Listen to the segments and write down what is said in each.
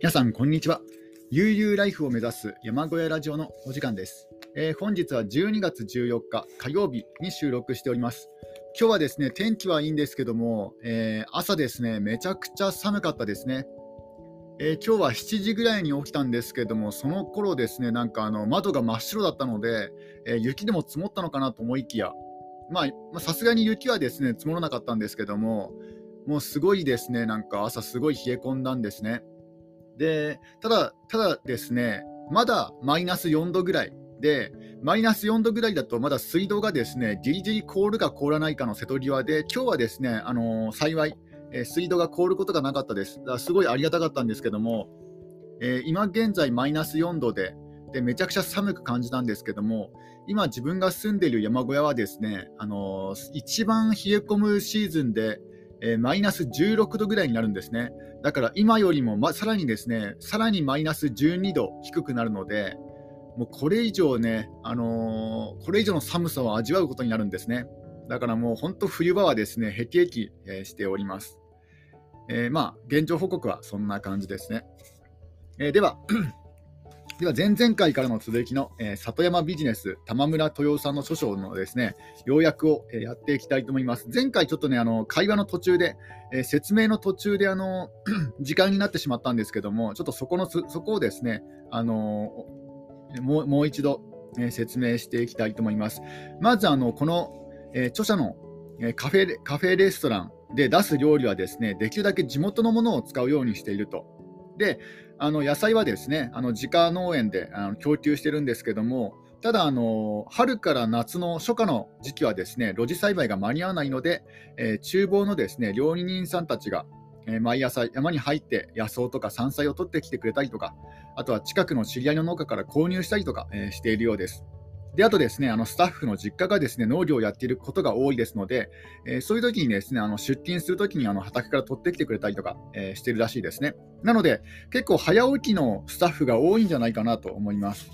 皆さん、こんにちは。悠々ライフを目指す山小屋ラジオのお時間です。えー本日は12月14日火曜日に収録しております。今日はですね、天気はいいんですけども、えー朝ですね、めちゃくちゃ寒かったですね。えー今日は7時ぐらいに起きたんですけども、その頃ですね、なんかあの窓が真っ白だったので、えー雪でも積もったのかなと思いきや、まあまあさすがに雪はですね、積もらなかったんですけども、もうすごいですね、なんか朝すごい冷え込んだんですね。で、ただ、ただですね、まだマイナス4度ぐらいで、マイナス4度ぐらいだと、まだ水道がですね、ギリギリ凍るか凍らないかの瀬戸際で、今日はですね、あのー幸い、えー水道が凍ることがなかったです。だからすごいありがたかったんですけども、えー今現在マイナス4度でで、めちゃくちゃ寒く感じたんですけども、今自分が住んでいる山小屋はですね、あのー一番冷え込むシーズンで、えーマイナス16度ぐらいになるんですね。だから今よりも、ま、さらにですね、さらにマイナス12度低くなるので、もうこれ以上ね、あのーこれ以上の寒さを味わうことになるんですね。だからもう本当冬場はですね、へきへき、えーしております。えーまあ、現状報告はそんな感じですね。えーでは、では前々回からの続きの、えー里山ビジネス玉村豊さんの著書のですね要約を、えーやっていきたいと思います。前回ちょっとねあの会話の途中で、えー説明の途中であの 時間になってしまったんですけどもちょっとそこのそこをですねあのもうもう一度、え説明していきたいと思います。まずあのこの、え著者の、えカフェカフェレストランで出す料理はですねできるだけ地元のものを使うようにしていると。であの野菜はですねあの自家農園であの供給してるんですけどもただあの春から夏の初夏の時期はですね露地栽培が間に合わないので、えー厨房のですね料理人さんたちが、えー毎朝山に入って野草とか山菜を取ってきてくれたりとかあとは近くの知り合いの農家から購入したりとか、えーしているようです。であとですねあのスタッフの実家がですね農業をやっていることが多いですので、えーそういう時にですねあの出勤する時にあの畑から取ってきてくれたりとか、えーしてるらしいですね。なので結構早起きのスタッフが多いんじゃないかなと思います。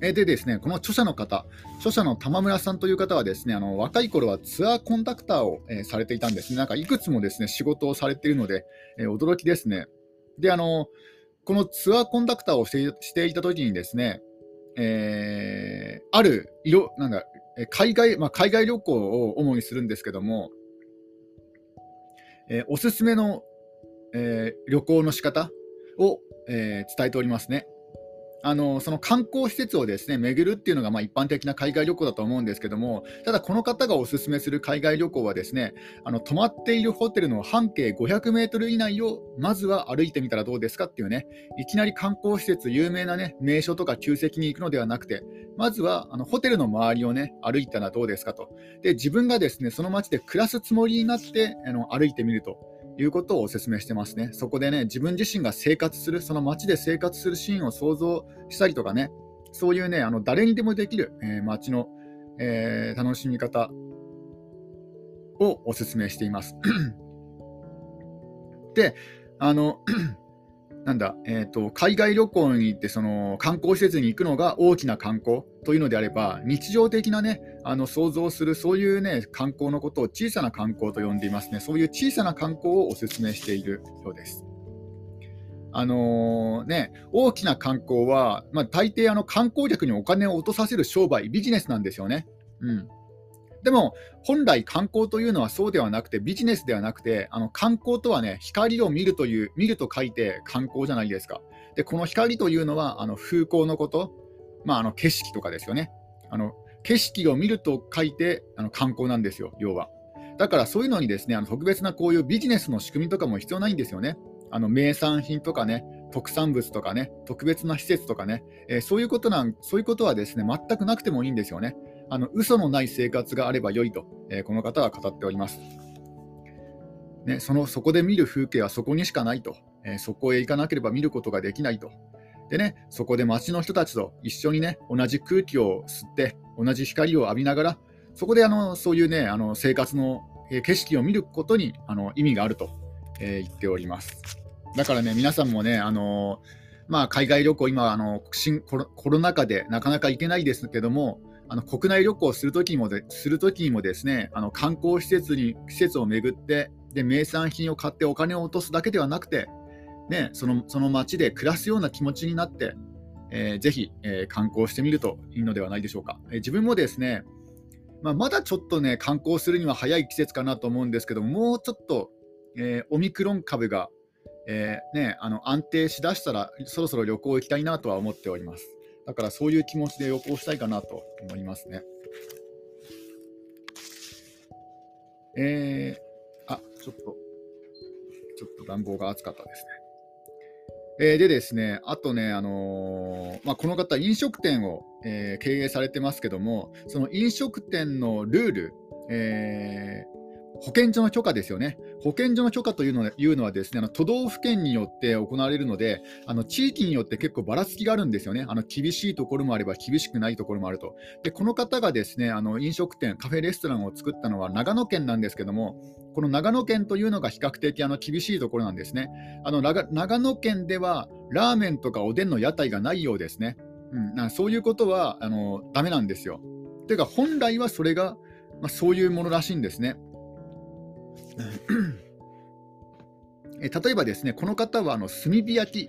えでですね、この著者の方、著者の玉村さんという方はですね、あの若い頃はツアーコンダクターを、えーされていたんですね。なんかいくつもですね、仕事をされているので、えー驚きですね。で、あの、このツアーコンダクターをしていしていた時にですね、えーある色、なんだ、海外、まあ、海外旅行を主にするんですけども、えーおすすめの、えー旅行の仕方を、え伝えておりますね。あのその観光施設をですね巡るっていうのがまあ一般的な海外旅行だと思うんですけども、ただこの方がおすすめする海外旅行はですね、あの泊まっているホテルの半径500メートル以内をまずは歩いてみたらどうですかっていうね、いきなり観光施設、有名なね名所とか旧跡に行くのではなくて、まずはあのホテルの周りをね歩いたらどうですかと。で自分がですねその街で暮らすつもりになってあの歩いてみると。いうことをお勧めしてますね。そこでね、自分自身が生活する、その街で生活するシーンを想像したりとかね、そういうね、あの誰にでもできる、えー街の、えー楽しみ方をお勧めしています。で、あの、なんだ、えーと、海外旅行に行ってその観光施設に行くのが大きな観光というのであれば、日常的なね、あの想像するそういうね、観光のことを小さな観光と呼んでいますね。そういう小さな観光をお勧めしているようです。あのね、大きな観光は、まあ、大抵あの観光客にお金を落とさせる商売、ビジネスなんですよね。うん、でも、本来観光というのはそうではなくて、ビジネスではなくて、あの観光とはね、光を見るという、見ると書いて観光じゃないですか。で、この光というのは、あの風光のこと、まあ、あの景色とかですよね。あの景色を見ると書いてあの観光なんですよ、要は。だからそういうのにですね、あの特別なこういうビジネスの仕組みとかも必要ないんですよね。あの名産品とかね、特産物とかね、特別な施設とかね、えーそういうことなん、そういうことはですね、全くなくてもいいんですよね。あの嘘のない生活があれば良いと、えーこの方は語っております。ね、そのそこで見る風景はそこにしかないと、えーそこへ行かなければ見ることができないと。でね、そこで街の人たちと一緒にね、同じ空気を吸って、同じ光を浴びながら、そこであのそういうね、あの生活の景色を見ることにあの意味があると、えー言っております。だからね、皆さんもね、あのまあ、海外旅行、今あの新コロ、コロナ禍でなかなか行けないですけども、あの国内旅行をするときにもでする時にもですねあの観光施設に施設を巡ってで名産品を買ってお金を落とすだけではなくて、ね、そのその街で暮らすような気持ちになって、えー、ぜひ、えー、観光してみるといいのではないでしょうか。えー、自分もですね、まあ、まだちょっとね観光するには早い季節かなと思うんですけどもうちょっと、えオミクロン株が、えね、あの安定しだしたらそろそろ旅行行きたいなとは思っております。だからそういう気持ちで旅行したいかなと思いますね。えー、あ、ちょっと、ちょっと暖房が暑かったですね。えー、でですね、あとね、あのー、まあ、この方、飲食店を、えー、経営されてますけども、その飲食店のルール、えー、保健所の許可ですよね。保健所の許可というのいうのはですね、あの都道府県によって行われるので、あの地域によって結構ばらつきがあるんですよね。あの厳しいところもあれば厳しくないところもあると。で、この方がですね、あの飲食店、カフェレストランを作ったのは長野県なんですけども、この長野県というのが比較的あの厳しいところなんですね。あの長野県ではラーメンとかおでんの屋台がないようですね。うん、そういうことはあのダメなんですよ。というか、本来はそれが、まあ、そういうものらしいんですね。え例えばですね、この方はあの炭火焼き、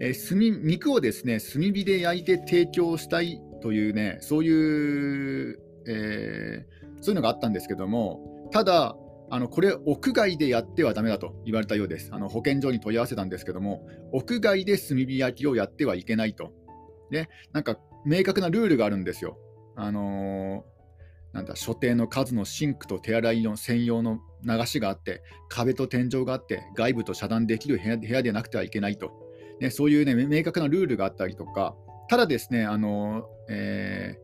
え、炭肉をですね炭火で焼いて提供したいというね、そういう、えー、そういうのがあったんですけども、ただ、あのこれ、屋外でやってはだめだと言われたようです。あの保健所に問い合わせたんですけども、屋外で炭火焼きをやってはいけないと。ね、なんか明確なルールがあるんですよ。あのーなんだ所定の数のシンクと手洗いの専用の流しがあって壁と天井があって外部と遮断できる部屋部屋でなくてはいけないと、ね、そういう、ね、明確なルールがあったりとかただですねあの、え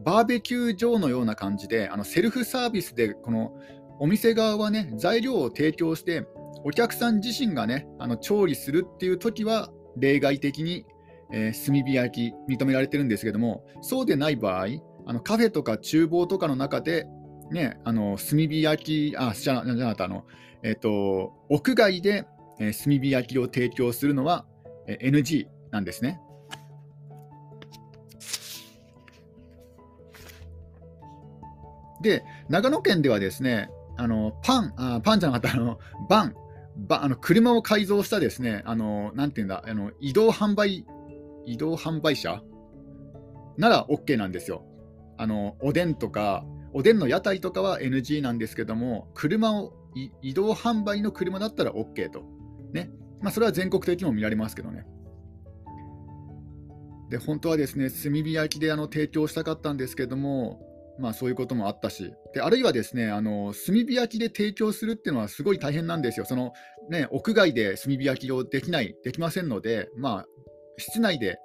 ー、バーベキュー場のような感じであのセルフサービスでこのお店側はね材料を提供してお客さん自身がねあの調理するっていう時は例外的に、えー、炭火焼き認められてるんですけどもそうでない場合あのカフェとか厨房とかの中で、ね、あの炭火焼き、あ、じゃなかった、あの、えっ、ー、と、屋外で、えー、炭火焼きを提供するのは、えー、NG なんですね。で、長野県ではですね、あのパン、あパンじゃなかった、あのバン、バあの車を改造したですね、あのなんていうんだ、あの移動販売、移動販売車なら OK なんですよ。あのおでんとか、おでんの屋台とかは NG なんですけども、車を移動販売の車だったら OK と。ねまあ、それは全国的にも見られますけどね。で本当はですね炭火焼きであの提供したかったんですけども、まあ、そういうこともあったし、であるいはですねあの炭火焼きで提供するっていうのはすごい大変なんですよ、そのね、屋外で炭火焼きをできない、できませんので、まあ、室内で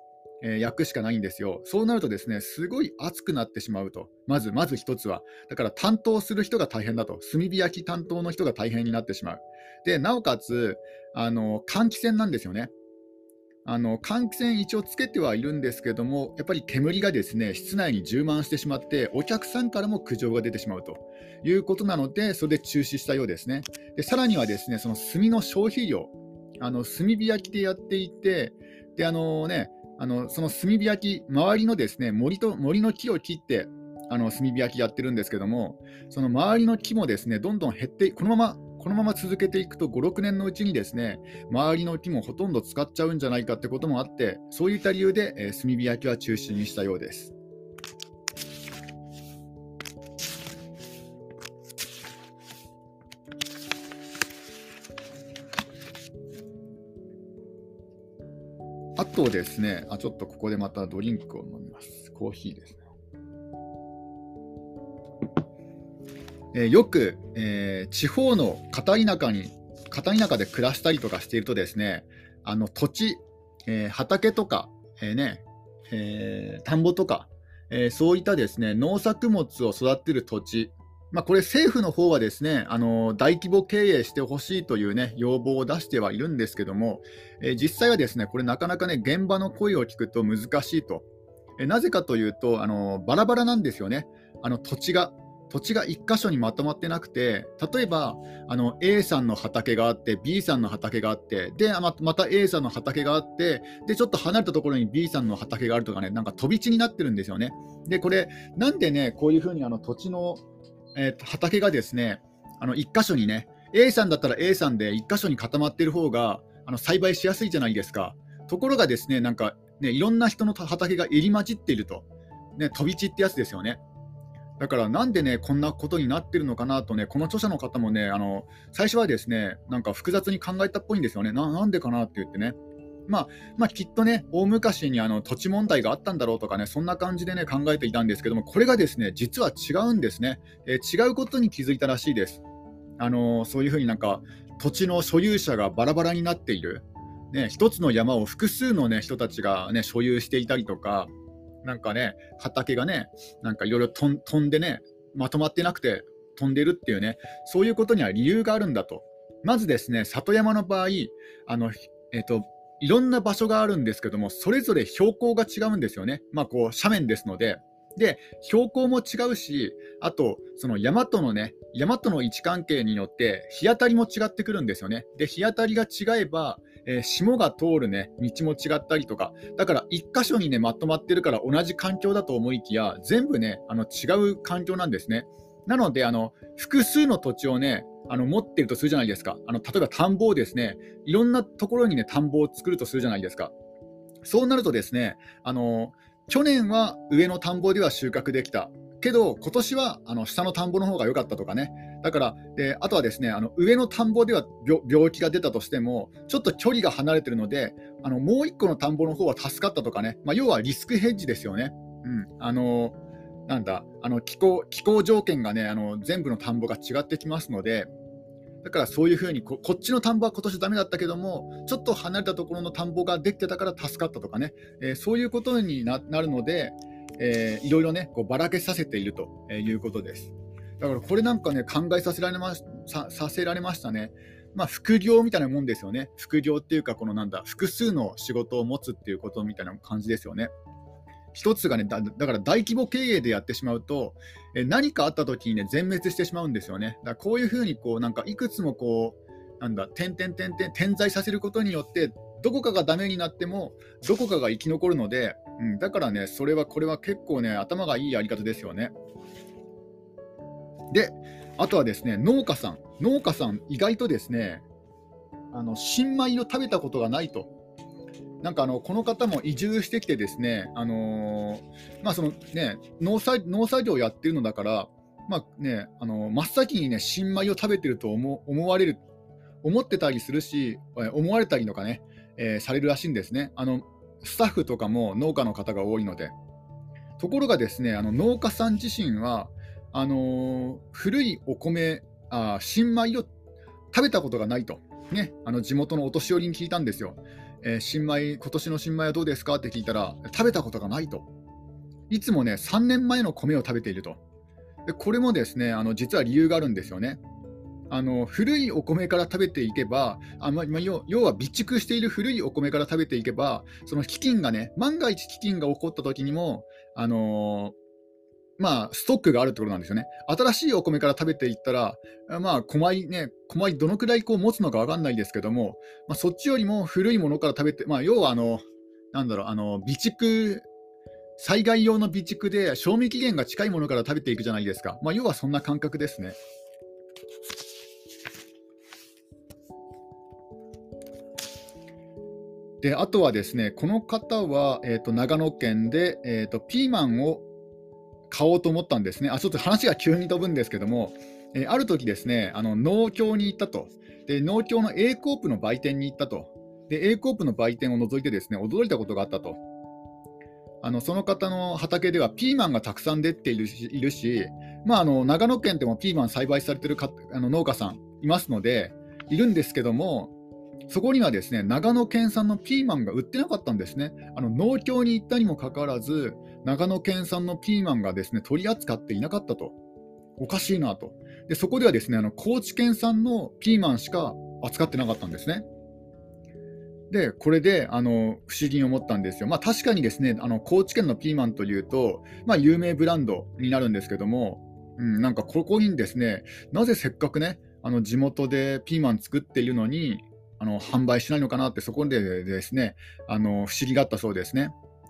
え、焼くしかないんですよ。そうなるとですね、すごい熱くなってしまうと。まず、まず一つは。だから担当する人が大変だと。炭火焼き担当の人が大変になってしまう。で、なおかつ、あの、換気扇なんですよね。あの換気扇一応つけてはいるんですけども、やっぱり煙がですね室内に充満してしまって、お客さんからも苦情が出てしまうということなので、それで中止したようですね。でさらにはですねその炭の消費量、あの炭火焼きでやっていて、であのね、あのその炭火焼き、周りのですね森と森の木を切って、あの炭火焼きやってるんですけども、その周りの木もですねどんどん減って、このままこのまま続けていくと、5、6年のうちにですね周りの木もほとんど使っちゃうんじゃないかってこともあって、そういった理由で、えー、炭火焼きは中止にしたようです。とですねあ、ちょっとここでまたドリンクを飲みます。コーヒーですね。えー、よく、えー、地方の片田舎に、片田舎で暮らしたりとかしているとですね、あの土地、えー、畑とか、えーねえー、田んぼとか、えー、そういったですね農作物を育てる土地、まあ、これ政府の方はですねあの大規模経営してほしいという、ね、要望を出してはいるんですけども、えー、実際はですねこれなかなかね現場の声を聞くと難しいと、えー、なぜかというとあのバラバラなんですよねあの土地が土地が1箇所にまとまってなくて、例えばあの A さんの畑があって、B さんの畑があって、でままた A さんの畑があって、でちょっと離れたところに B さんの畑があるとかね、なんか飛び地になってるんですよね。で、これ、なんでね、こういうふうにあの土地の、えー、畑がですね、あの1箇所にね、A さんだったら A さんで1箇所に固まっている方があの栽培しやすいじゃないですか。ところがですね、なんかね、いろんな人の畑が入り混じっていると。ね、飛び地ってやつですよね。だからなんでね、こんなことになってるのかなとね、この著者の方もね、あの最初はですね、なんか複雑に考えたっぽいんですよね。なんでかなって言ってね。まあ、まあ、きっとね、大昔にあの土地問題があったんだろうとかね、そんな感じでね、考えていたんですけども、これがですね、実は違うんですね。えー、違うことに気づいたらしいです。あのー、そういうふうになんか、土地の所有者がバラバラになっている。ね、一つの山を複数の、ね、人たちが、ね、所有していたりとか、なんかね、畑がね、なんかいろいろ飛んでね、まとまってなくて飛んでるっていうね、そういうことには理由があるんだと。まずですね、里山の場合、あのえーと、いろんな場所があるんですけども、それぞれ標高が違うんですよね。まあ、こう斜面ですので。で、標高も違うし、あと、その山とのね、山との位置関係によって、日当たりも違ってくるんですよね。で、日当たりが違えば、えー、霜が通るね、道も違ったりとか、だから1箇所にね、まとまってるから同じ環境だと思いきや、全部ね、あの違う環境なんですね。なので、あの複数の土地をね、あの持ってるとするじゃないですか。あの例えば田んぼをですね、いろんなところにね、田んぼを作るとするじゃないですか。そうなるとですね、あの去年は上の田んぼでは収穫できた。けど、今年はあの下の田んぼの方が良かったとかね、だからで、あとはですねあの上の田んぼでは病気が出たとしても、ちょっと距離が離れてるので、あのもう1個の田んぼの方は助かったとかね、まあ、要はリスクヘッジですよね。うん、あのなんだあの気候気候条件がねあの全部の田んぼが違ってきますので、だからそういうふうにこ、っちの田んぼは今年ダメだったけども、ちょっと離れたところの田んぼができてたから助かったとかね、えー、そういうことになるので、えー、いろいろね、こうばらけさせているということです。だからこれなんかね、考えさせられまささせられましたね。まあ、副業みたいなもんですよね。副業っていうか、このなんだ、複数の仕事を持つっていうことみたいな感じですよね。一つがねだ、だから大規模経営でやってしまうと、え何かあった時にね、全滅してしまうんですよね。だからこういうふうに、こう、なんかいくつもこう、なんだ、点々点々点在させることによって、どこかがダメになっても、どこかが生き残るので、うん、だからね、それは、これは結構ね、頭がいいやり方ですよね。で、あとはですね、農家さん。農家さん、意外とですね、あの新米を食べたことがないと。なんかあのこの方も移住してきてですね、あのー、まあそのね農作農作業をやってるのだから、まあね、あの真っ先にね新米を食べてると思思われる思ってたりするし、思われたりとかね、えー、されるらしいんですね。あのスタッフとかも農家の方が多いので。ところがですね、あの農家さん自身は、あの、古いお米あ、新米を食べたことがないと、ね、あの地元のお年寄りに聞いたんですよ。えー、新米、今年の新米はどうですか？って聞いたら、食べたことがないと。いつもね、3年前の米を食べていると。でこれもですね、あの実は理由があるんですよね。あの古いお米から食べていけばあ、まま、要は備蓄している古いお米から食べていけばその飢饉がね万が一飢饉が起こった時にも、あのー、まあ、ストックがあるってことなんですよね。新しいお米から食べていったら、まあ、小米ね、小米どのくらいこう持つのか分かんないですけども、まあ、そっちよりも古いものから食べて、まあ、要はあの、なんだろう、あの備蓄、災害用の備蓄で賞味期限が近いものから食べていくじゃないですか。まあ、要はそんな感覚ですね。であとはですね、この方は、えーと、長野県で、えーと、ピーマンを買おうと思ったんですね。あちょっと話が急に飛ぶんですけども、えー、ある時ですね、あの農協に行ったと。で、農協の A コープの売店に行ったと。で、A コープの売店を除いてですね、驚いたことがあったと。あのその方の畑ではピーマンがたくさん出ているし、いるしまあ、あの長野県でもピーマン栽培されているかあの農家さんいますので、いるんですけども、そこにはですね長野県産のピーマンが売ってなかったんですね。あの農協に行ったにもかかわらず、長野県産のピーマンがですね取り扱っていなかったと。おかしいなと。でそこではですねあの高知県産のピーマンしか扱ってなかったんですね。で、これであの不思議に思ったんですよ。まあ、確かにですねあの高知県のピーマンというと、まあ、有名ブランドになるんですけども、うん、なんかここにですね、なぜせっかくね、あの地元でピーマン作っているのに、あの販売しないのかなって、そこでですね、あの不思議があったそうですね。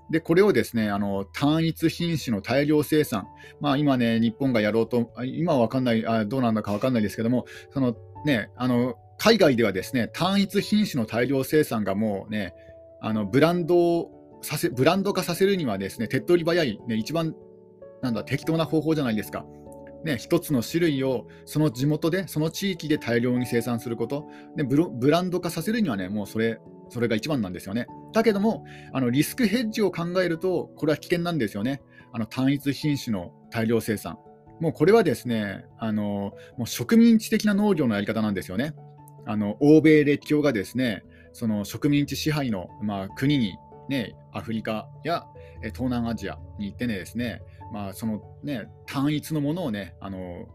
で、これをですね、あの単一品種の大量生産、まあ、今ね、日本がやろうと、今は分かんないあ、どうなんだか分かんないですけども、そのね、あの海外ではですね、単一品種の大量生産がもうね、あのブランドさせブランド化させるにはですね、手っ取り早い、ね、一番なんだ適当な方法じゃないですか。ね、一つの種類をその地元で、その地域で大量に生産すること、でブランド化させるにはね、もうそれそれが一番なんですよね。だけども、あのリスクヘッジを考えると、これは危険なんですよね。あの単一品種の大量生産。もうこれはですね、あのもう植民地的な農業のやり方なんですよね。あの欧米列強がですね、その植民地支配の、まあ、国に、ね、アフリカや東南アジアに行ってねですね、まあ、そのね、単一のものをね、あの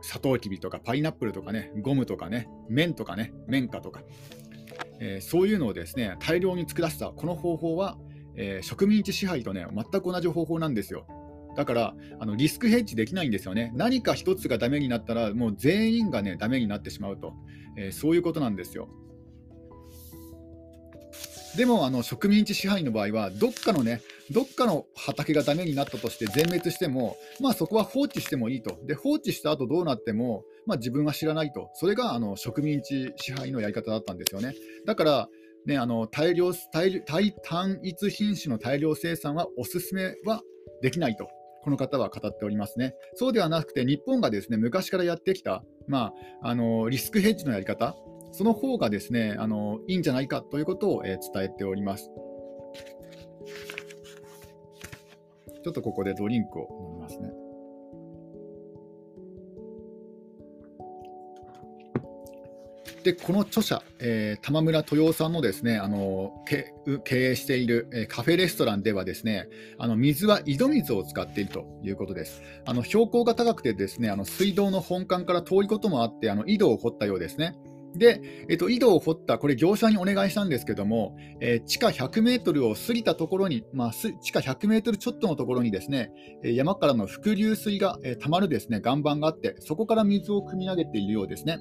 サトウキビとかパイナップルとかね、ゴムとかね、麺とかね、綿花とか、えー、そういうのをですね、大量に作らせたこの方法は、えー、植民地支配とね、全く同じ方法なんですよ。だからあのリスクヘッジできないんですよね。何か一つがダメになったら、もう全員がね、ダメになってしまうと、えー、そういうことなんですよ。でもあの植民地支配の場合は、どっかのね、どっかの畑がダメになったとして全滅しても、まあ、そこは放置してもいいと。で、放置した後どうなっても、まあ、自分は知らないと。それがあの植民地支配のやり方だったんですよね。だから、ね、あの大量大単一品種の大量生産はおすすめはできないと。この方は語っておりますね。そうではなくて、日本がですね昔からやってきた、まあ、あのリスクヘッジのやり方、その方がですねあのいいんじゃないかということを、えー、伝えております。ちょっとここでドリンクを飲みますね。で、この著者、えー、玉村豊夫さんのですね、あの経営している、えー、カフェレストランではですね、あの水は井戸水を使っているということです。あの標高が高くてですね、あの水道の本館から遠いこともあって、あの井戸を掘ったようですね。で、えっと、井戸を掘った、これ業者にお願いしたんですけども、えー、地下100メートルを過ぎたところに、まあ、地下100メートルちょっとのところにですね、山からの伏流水が、えー、溜まるですね、岩盤があって、そこから水を汲み上げているようですね。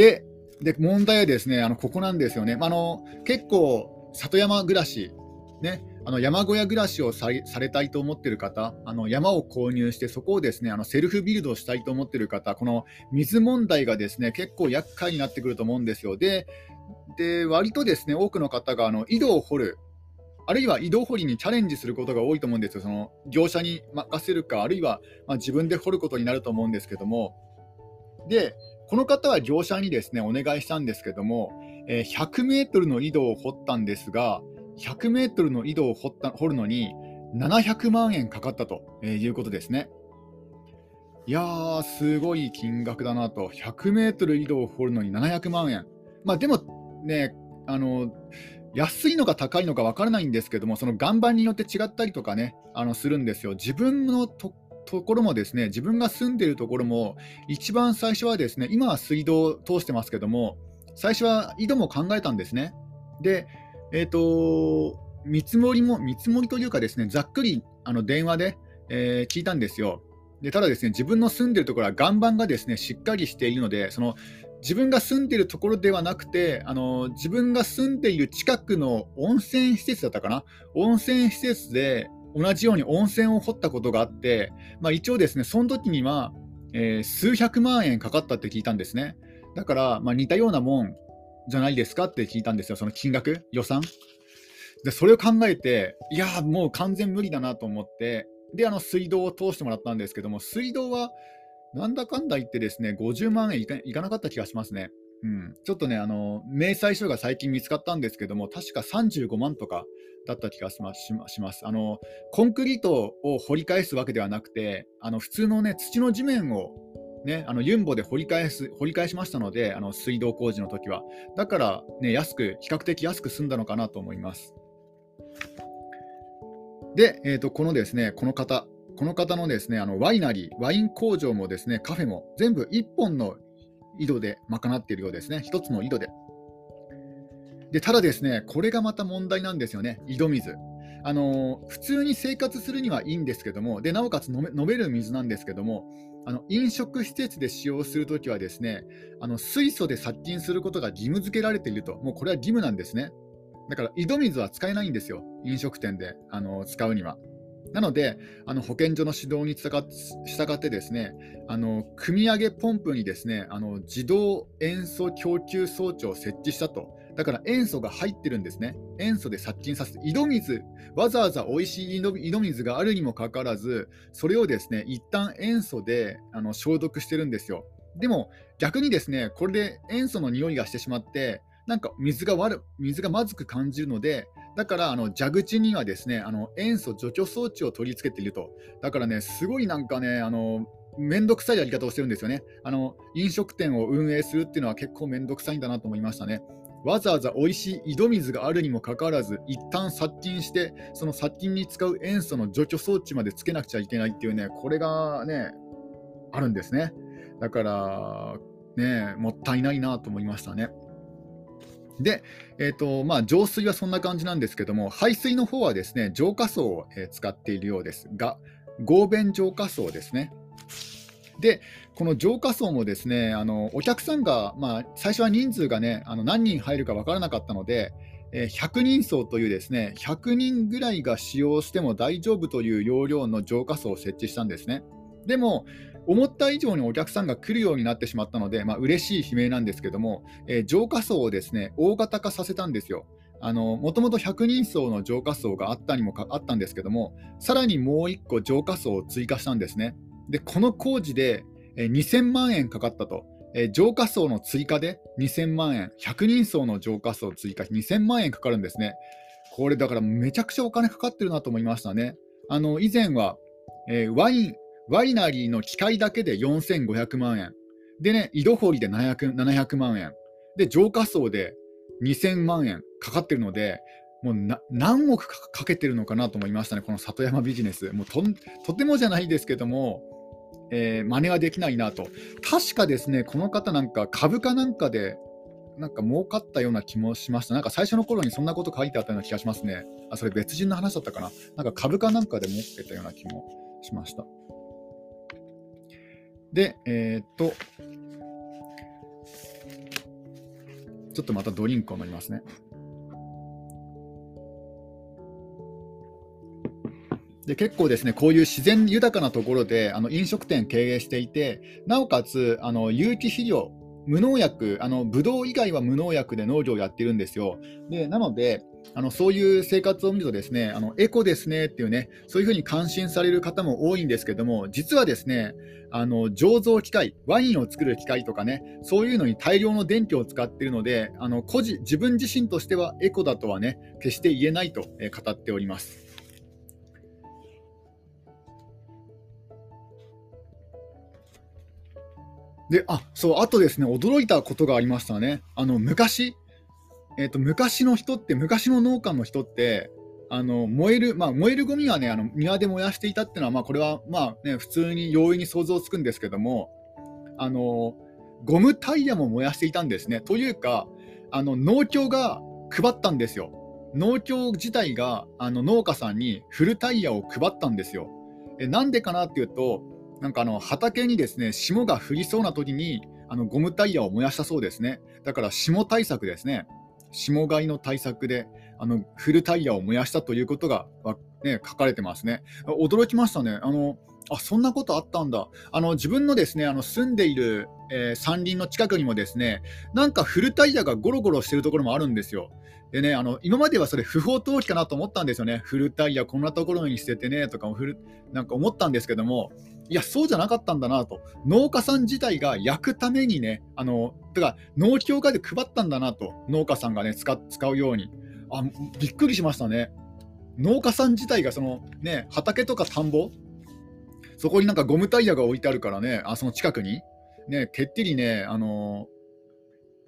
で、で問題はですね、あのここなんですよね。あの結構、里山暮らし、ね、あの山小屋暮らしをされたいと思っている方、あの山を購入して、そこをですねあのセルフビルドしたいと思っている方、この水問題がですね結構厄介になってくると思うんですよ。で、で割とですね多くの方があの井戸を掘る、あるいは井戸掘りにチャレンジすることが多いと思うんですよ。その業者に任せるか、あるいはま自分で掘ることになると思うんですけども。で、この方は業者にですねお願いしたんですけども、えー、100メートルの井戸を掘ったんですが、100メートルの井戸を掘った掘るのに700万円かかったということですね。いやー、すごい金額だなと。100メートル井戸を掘るのに700万円。まあでもね、あの、安いのか高いのか分からないんですけども、その岩盤によって違ったりとかね、あのするんですよ。自分のとところもですね、自分が住んでいるところも、一番最初はですね、今は水道を通してますけども、最初は井戸も考えたんですね。で、えっ、ー、と、見積もりも、見積もりというかですね、ざっくりあの電話で、えー、聞いたんですよ。でただですね、自分の住んでるところは岩盤がですね、しっかりしているので、その自分が住んでいるところではなくて、あの自分が住んでいる近くの温泉施設だったかな、温泉施設で同じように温泉を掘ったことがあって、まあ、一応ですね、その時には、えー、数百万円かかったって聞いたんですね。だから、まあ、似たようなもんじゃないですかって聞いたんですよ、その金額、予算。で、それを考えて、いやー、もう完全無理だなと思って、で、あの水道を通してもらったんですけども、水道はなんだかんだ言ってですね、50万円いかなかった気がしますね。うん、ちょっとね、あの明細書が最近見つかったんですけども、確か35万とかだった気がしますあの。コンクリートを掘り返すわけではなくて、あの普通の、ね、土の地面をね、あのユンボで掘り返す掘り返しましたので、あの水道工事の時は。だから、ね、安く、比較的安く済んだのかなと思います。で、えーと、このですね、この方、この方のですね、あのワイナリー、ワイン工場もですね、カフェも全部1本の井戸で賄っているようですね、1つの井戸で。でただですね、これがまた問題なんですよね、井戸水。あの普通に生活するにはいいんですけども、でなおかつ飲め飲める水なんですけども、あの飲食施設で使用するときはですねあの水素で殺菌することが義務付けられていると、もうこれは義務なんですね。だから井戸水は使えないんですよ、飲食店であの使うには。なので、あの保健所の指導に従ってですね、あの組み上げポンプにですねあの自動塩素供給装置を設置したと。だから塩素が入ってるんですね。塩素で殺菌させて、井戸水、わざわざ美味しい井戸水があるにもかかわらず、それをですね、一旦塩素であの消毒してるんですよ。でも逆にですね、これで塩素の匂いがしてしまって、なんか水が悪水がまずく感じるので、だからあの蛇口にはですねあの塩素除去装置を取り付けていると。だからね、すごいなんかね、あの面倒くさいやり方をしてるんですよね。あの飲食店を運営するっていうのは結構面倒くさいんだなと思いましたね。わざわざ美味しい井戸水があるにもかかわらず、一旦殺菌して、その殺菌に使う塩素の除去装置までつけなくちゃいけないっていうね、これがね、あるんですね。だから、ね、もったいないなと思いましたね。で、えーとまあ、浄水はそんな感じなんですけども、排水の方はですね浄化層を、使っているようですが、合弁浄化層ですね。で、この浄化層もですねあのお客さんが、まあ、最初は人数がねあの何人入るか分からなかったので、え、100人層というですね100人ぐらいが使用しても大丈夫という容量の浄化層を設置したんですね。でも、思った以上にお客さんが来るようになってしまったので、まあ嬉しい悲鳴なんですけども、えー、浄化層をですね大型化させたんですよ。もともと100人層の浄化層があったにもあったんですけども、さらにもう1個浄化層を追加したんですね。で、この工事で、えー、2000万円かかったと。浄化層の追加で2000万円、100人層の浄化層追加2000万円かかるんですね。これだからめちゃくちゃお金かかってるなと思いましたね。以前は、えー、ワインワイナリーの機械だけで4500万円。でね、井戸掘りで 700, 700万円。で、浄化層で2000万円かかってるので、もう何億かけてるのかなと思いましたね、この里山ビジネス。もうととてもじゃないですけども、えー、真似はできないなと。確かですね、この方なんか株価なんかで、なんか儲かったような気もしました。なんか最初の頃にそんなこと書いてあったような気がしますね。あ、それ別人の話だったかな。なんか株価なんかで儲けたような気もしました。で、えー、っと、ちょっとまたドリンクを飲みますね。で結構ですね、こういう自然豊かなところであの飲食店経営していて、なおかつあの有機肥料、無農薬、あのブドウ以外は無農薬で農業をやってるんですよ。でなのであの、そういう生活を見るとですね、あのエコですねっていうね、そういうふうに感心される方も多いんですけども、実はですね、あの醸造機械、ワインを作る機械とかね、そういうのに大量の電気を使っているので、あの個人自分自身としてはエコだとはね、決して言えないと、語っております。で、あ、そう、あとですね、驚いたことがありましたね。あの、昔、えっ、ー、と、昔の人って、昔の農家の人って、あの、燃える、まあ、燃えるゴミはね、あの、庭で燃やしていたっていうのは、まあ、これは、まあね、普通に容易に想像つくんですけども、あの、ゴムタイヤも燃やしていたんですね。というか、あの、農協が配ったんですよ。農協自体が、あの、農家さんにフルタイヤを配ったんですよ。え、なんでかなっていうと、なんかあの畑にですね霜が降りそうな時にあのゴムタイヤを燃やしたそうですね。だから霜対策ですね。霜害の対策であのフルタイヤを燃やしたということが、ね、書かれてますね。驚きましたね。あのあそんなことあったんだ。あの自分のですねあの住んでいる、えー、山林の近くにもですねなんかフルタイヤがゴロゴロしてるところもあるんですよ。でね、あの今まではそれ不法投棄かなと思ったんですよね。フルタイヤこんなところに捨ててねとかもなんか思ったんですけども、いや、そうじゃなかったんだなと。農家さん自体が焼くためにね、あの、だか農協会で配ったんだなと。農家さんがね、使うように。あ、びっくりしましたね。農家さん自体がそのね、畑とか田んぼ、そこになんかゴムタイヤが置いてあるからね、あその近くに、ね、てっきりね、あの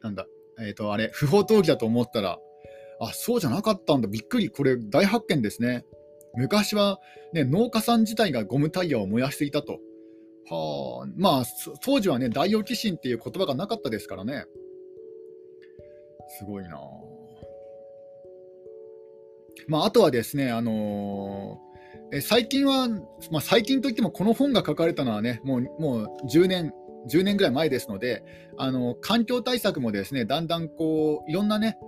ー、なんだ、えっ、ー、と、あれ、不法投棄だと思ったら、あ、そうじゃなかったんだ、びっくり、これ大発見ですね。昔は、ね、農家さん自体がゴムタイヤを燃やしていたと。はあ、まあ、当時はね、大オキシンっていう言葉がなかったですからね。すごいなまあ、あとはですね、あのー、え最近は、まあ、最近といってもこの本が書かれたのはね、もうもう10年、10年ぐらい前ですので、あの環境対策もですねだんだんこういろんなね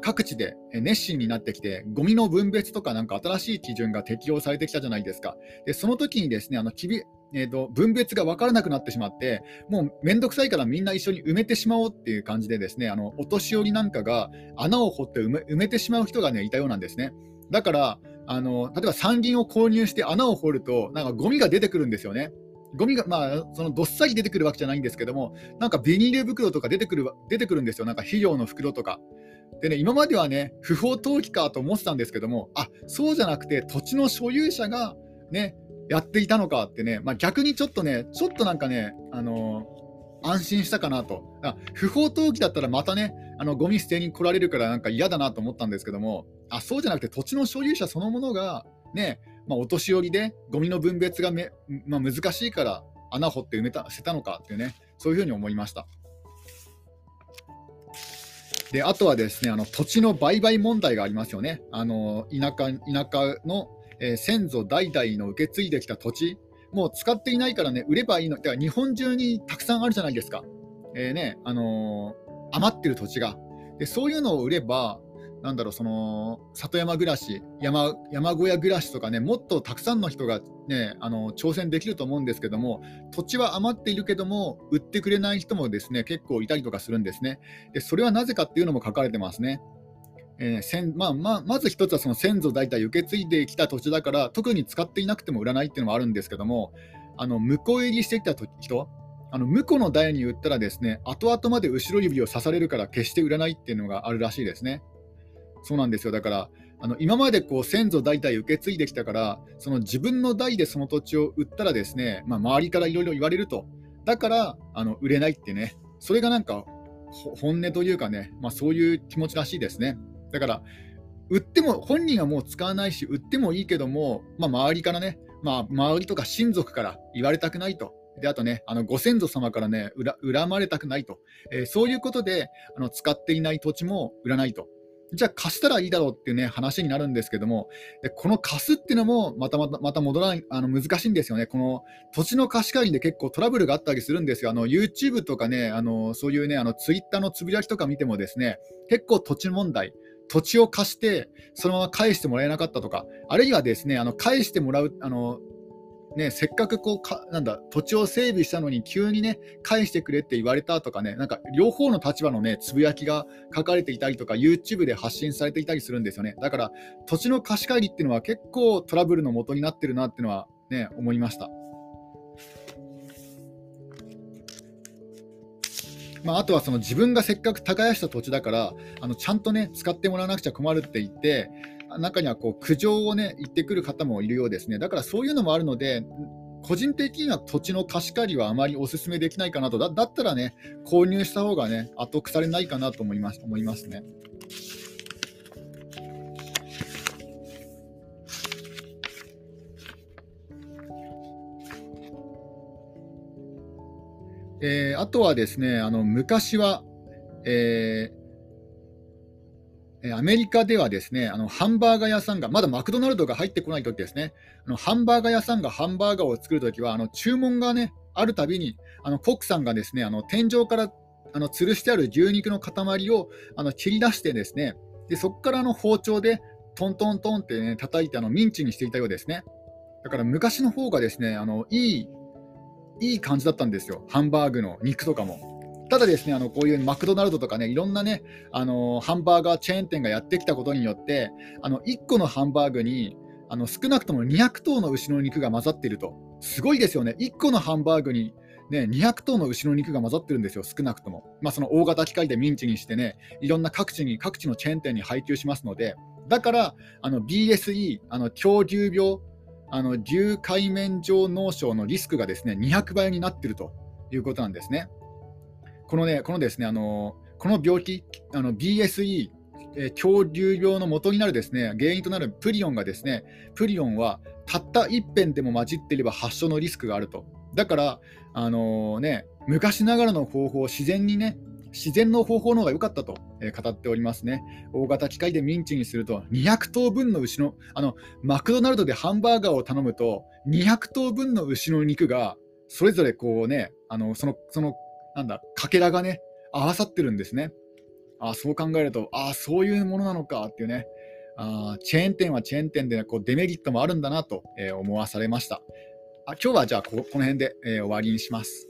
各地で熱心になってきて、ゴミの分別とかなんか新しい基準が適用されてきたじゃないですか。でその時にですねあのきび、えーと、分別が分からなくなってしまって、もうめんどくさいからみんな一緒に埋めてしまおうっていう感じで、ですねあのお年寄りなんかが穴を掘って埋め埋めてしまう人が、ね、いたようなんですね。だからあの例えば山林を購入して穴を掘ると、なんかゴミが出てくるんですよね。ゴミが、まあ、そのどっさり出てくるわけじゃないんですけども、なんかビニール袋とか出てくる出てくるんですよ、なんか肥料の袋とか。でね、今まではね、不法投棄かと思ってたんですけども、あそうじゃなくて、土地の所有者がね、やっていたのかってね、まあ、逆にちょっとね、ちょっとなんかね、あのー、安心したかなと。不法投棄だったらまたね、あのゴミ捨てに来られるからなんか嫌だなと思ったんですけども、あそうじゃなくて土地の所有者そのものがね、まあ、お年寄りでゴミの分別がめ、まあ、難しいから穴掘って埋めた捨てたのかっていうね、そういうふうに思いました。であとはですねあの土地の売買問題がありますよね。あの田舎田舎の、えー、先祖代々の受け継いできた土地、もう使っていないからね、売ればいいの、だから日本中にたくさんあるじゃないですか、えーねあのー、余ってる土地がで。そういうのを売れば、なんだろう、その里山暮らし山、山小屋暮らしとかね、もっとたくさんの人が、ね、あの挑戦できると思うんですけども、土地は余っているけども、売ってくれない人もですね結構いたりとかするんですね。でそれはなぜかっていうのも書かれてますね。えーまあまあ、まず一つはその先祖代々受け継いできた土地だから、特に使っていなくても売らないっていうのもあるんですけども、あの向こう入りしてきた人、あの婿の代に売ったらですね後々まで後ろ指を刺されるから決して売らないっていうのがあるらしいですね。そうなんですよ。だからあの今までこう先祖代々受け継いできたからその自分の代でその土地を売ったらですね、まあ、周りからいろいろ言われると。だからあの売れないってね。それがなんか本音というかね、まあ、そういう気持ちらしいですね。だから売っても本人はもう使わないし売ってもいいけども、まあ、周りからね、まあ、周りとか親族から言われたくないと。であとね、あのご先祖様からね、恨まれたくないと、えー、そういうことであの使っていない土地も売らないと。じゃあ貸したらいいだろうっていうね話になるんですけども、でこの貸すっていうのもまたまたまた戻らないあの難しいんですよね。この土地の貸し借りで結構トラブルがあったりするんですよ。あの YouTube とかね、あのそういうね、あの Twitter のつぶやきとか見てもですね、結構土地問題、土地を貸してそのまま返してもらえなかったとか、あるいはですね、あの返してもらうあのね、せっかくこうかなんだ土地を整備したのに急にね返してくれって言われたとかねなんか両方の立場のねつぶやきが書かれていたりとか YouTube で発信されていたりするんですよねだから土地の貸し借りっていうのは結構トラブルの元になってるなっていうのはね思いました。まあ、あとはその自分がせっかく耕した土地だからあのちゃんとね使ってもらわなくちゃ困るって言って中にはこう苦情をね言ってくる方もいるようですね。だからそういうのもあるので、個人的には土地の貸し借りはあまりお勧めできないかなと、だだったらね、購入した方がね、後腐れないかなと思います思いますね。えー、あとはですね、あの昔は、えーアメリカではですね、あのハンバーガー屋さんが、まだマクドナルドが入ってこないときですね、あのハンバーガー屋さんがハンバーガーを作るときは、あの注文がね、あるたびに、あのコックさんがですね、あの天井からあの吊るしてある牛肉の塊をあの切り出してですね、でそこからの包丁でトントントンってね、叩いてあのミンチにしていたようですね。だから昔の方がですね、あのいい、いい感じだったんですよ、ハンバーグの肉とかも。ただですね、あのこういうマクドナルドとかね、いろんなね、あのハンバーガーチェーン店がやってきたことによって、あの1個のハンバーグにあの少なくとも200頭の牛の肉が混ざっていると。すごいですよね。1個のハンバーグにね、200頭の牛の肉が混ざってるんですよ、少なくとも。まあ、その大型機械でミンチにしてね、いろんな各地に、各地のチェーン店に配給しますので、だから、あの BSE、あの狂牛病、あの牛海面上脳症のリスクがですね、200倍になっているということなんですね。このね、このですね、あのこの病気、BSE、えー、恐竜病の元になるですね原因となるプリオンがですねプリオンはたった一辺でも混じっていれば発症のリスクがあるとだから、あのー、ね、昔ながらの方法自然にね自然の方法の方が良かったと、え語っておりますね。大型機械でミンチにすると、200頭分の牛の、あの、マクドナルドでハンバーガーを頼むと、200頭分の牛の肉が、それぞれこうね、あの、その、その、なんだ、かけらがね、合わさってるんですね。あそう考えると、ああ、そういうものなのかっていうね、あチェーン店はチェーン店で、ね、こうデメリットもあるんだなと、えー、思わされました。あ今日はじゃあこ、この辺で、えー、終わりにします。